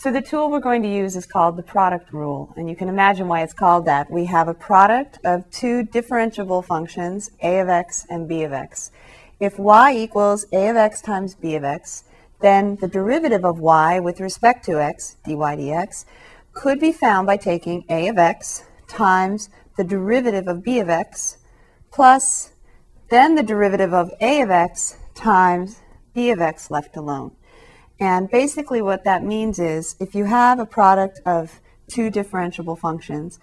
So the tool we're going to use is called the product rule, and you can imagine why it's called that. We have a product of two differentiable functions, a of x and b of x. If y equals a of x times b of x, then the derivative of y with respect to x, dy dx, could be found by taking a of x times the derivative of b of x plus then the derivative of a of x times b of x left alone. And basically what that means is if you have a product of two differentiable functions,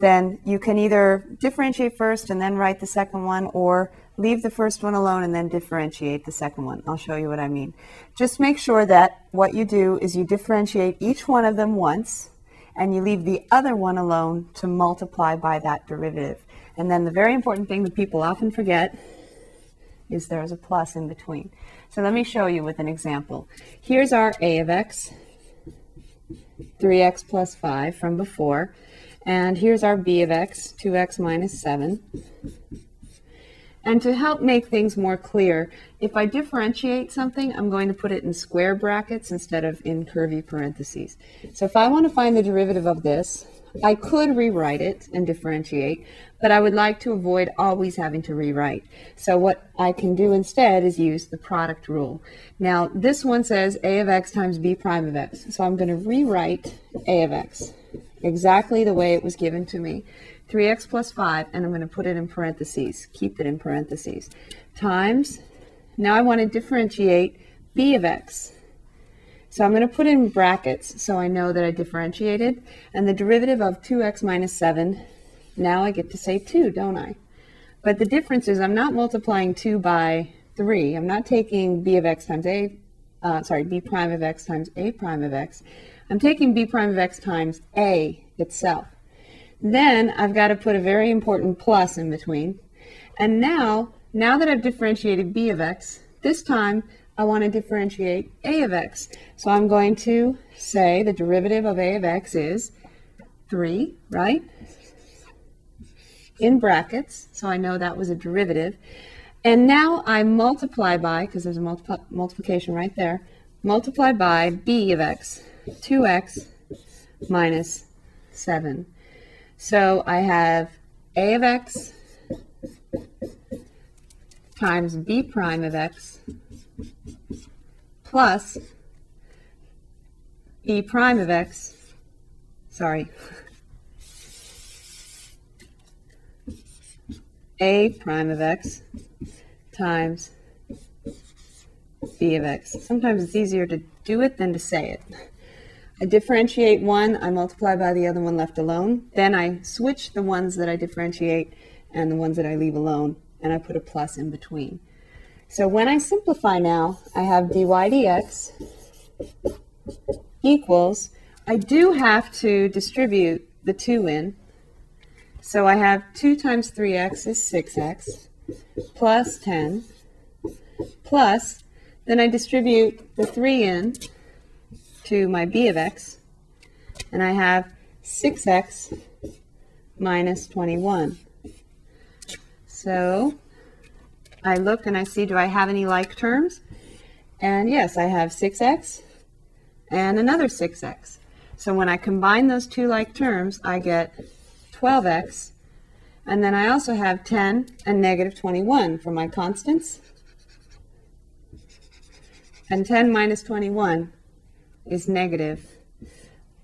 then you can either differentiate first and then write the second one or leave the first one alone and then differentiate the second one. I'll show you what I mean. Just make sure that what you do is you differentiate each one of them once and you leave the other one alone to multiply by that derivative. And then the very important thing that people often forget is there's a plus in between. So let me show you with an example. Here's our a of x, 3x plus 5 from before. And here's our b of x, 2x minus 7. And to help make things more clear, if I differentiate something, I'm going to put it in square brackets instead of in curvy parentheses. So if I want to find the derivative of this, I could rewrite it and differentiate, but I would like to avoid always having to rewrite. So what I can do instead is use the product rule. Now this one says a of x times b prime of x. So I'm going to rewrite a of x exactly the way it was given to me. 3x plus 5, and I'm going to put it in parentheses, keep it in parentheses, times, now I want to differentiate b of x. So I'm going to put in brackets so I know that I differentiated. And the derivative of 2x minus 7, now I get to say 2, don't I? But the difference is I'm not multiplying 2 by 3. I'm not taking b of x times a, uh, sorry, b prime of x times a prime of x. I'm taking b prime of x times a itself. Then I've got to put a very important plus in between. And now, now that I've differentiated b of x, this time I want to differentiate a of x. So I'm going to say the derivative of a of x is 3, right? In brackets, so I know that was a derivative. And now I multiply by, because there's a multipl multiplication right there, multiply by b of x, 2x minus 7. So I have a of x times b prime of x plus b prime of x, sorry, a prime of x times b of x. Sometimes it's easier to do it than to say it. I differentiate one, I multiply by the other one left alone. Then I switch the ones that I differentiate and the ones that I leave alone, and I put a plus in between. So when I simplify now, I have dy dx equals, I do have to distribute the 2 in. So I have 2 times 3x is 6x plus 10 plus, then I distribute the 3 in to my b of x, and I have 6x minus 21. So I look and I see, do I have any like terms? And yes, I have 6x and another 6x. So when I combine those two like terms, I get 12x. And then I also have 10 and negative 21 for my constants. And 10 minus 21 is negative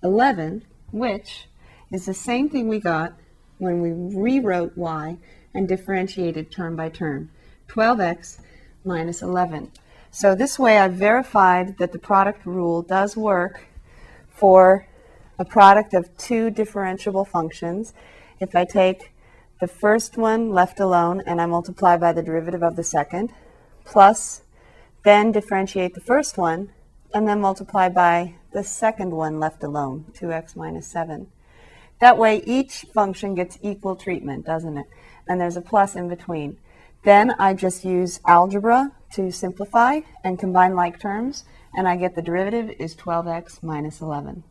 11, which is the same thing we got when we rewrote y and differentiated term by term. 12x minus 11. So this way I've verified that the product rule does work for a product of two differentiable functions. If I take the first one left alone and I multiply by the derivative of the second, plus then differentiate the first one, and then multiply by the second one left alone, 2x minus 7. That way each function gets equal treatment, doesn't it? And there's a plus in between. Then I just use algebra to simplify and combine like terms, and I get the derivative is 12x minus 11.